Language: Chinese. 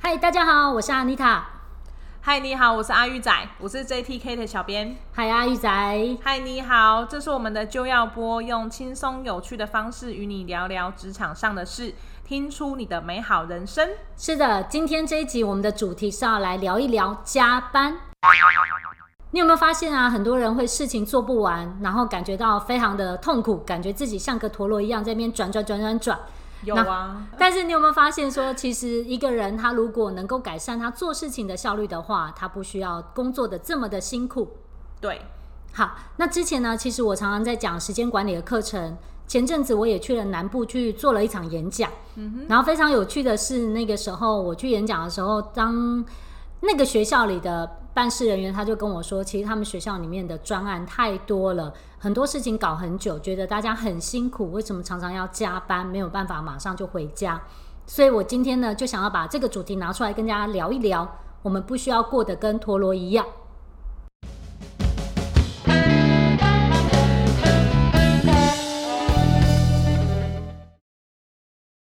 大家好，我是阿妮塔。嗨，你好，我是阿玉仔，我是 JTK 的小编。嗨，阿玉仔。嗨，你好，这是我们的就要播，用轻松有趣的方式与你聊聊职场上的事，听出你的美好人生。是的，今天这一集我们的主题是要来聊一聊加班。你有没有发现啊？很多人会事情做不完，然后感觉到非常的痛苦，感觉自己像个陀螺一样在那边转转转转转。有啊，但是你有没有发现说，其实一个人他如果能够改善他做事情的效率的话，他不需要工作的这么的辛苦。对，好，那之前呢，其实我常常在讲时间管理的课程。前阵子我也去了南部去做了一场演讲，嗯哼，然后非常有趣的是，那个时候我去演讲的时候，当那个学校里的办事人员他就跟我说，其实他们学校里面的专案太多了。很多事情搞很久，觉得大家很辛苦，为什么常常要加班，没有办法马上就回家？所以我今天呢，就想要把这个主题拿出来跟大家聊一聊。我们不需要过得跟陀螺一样。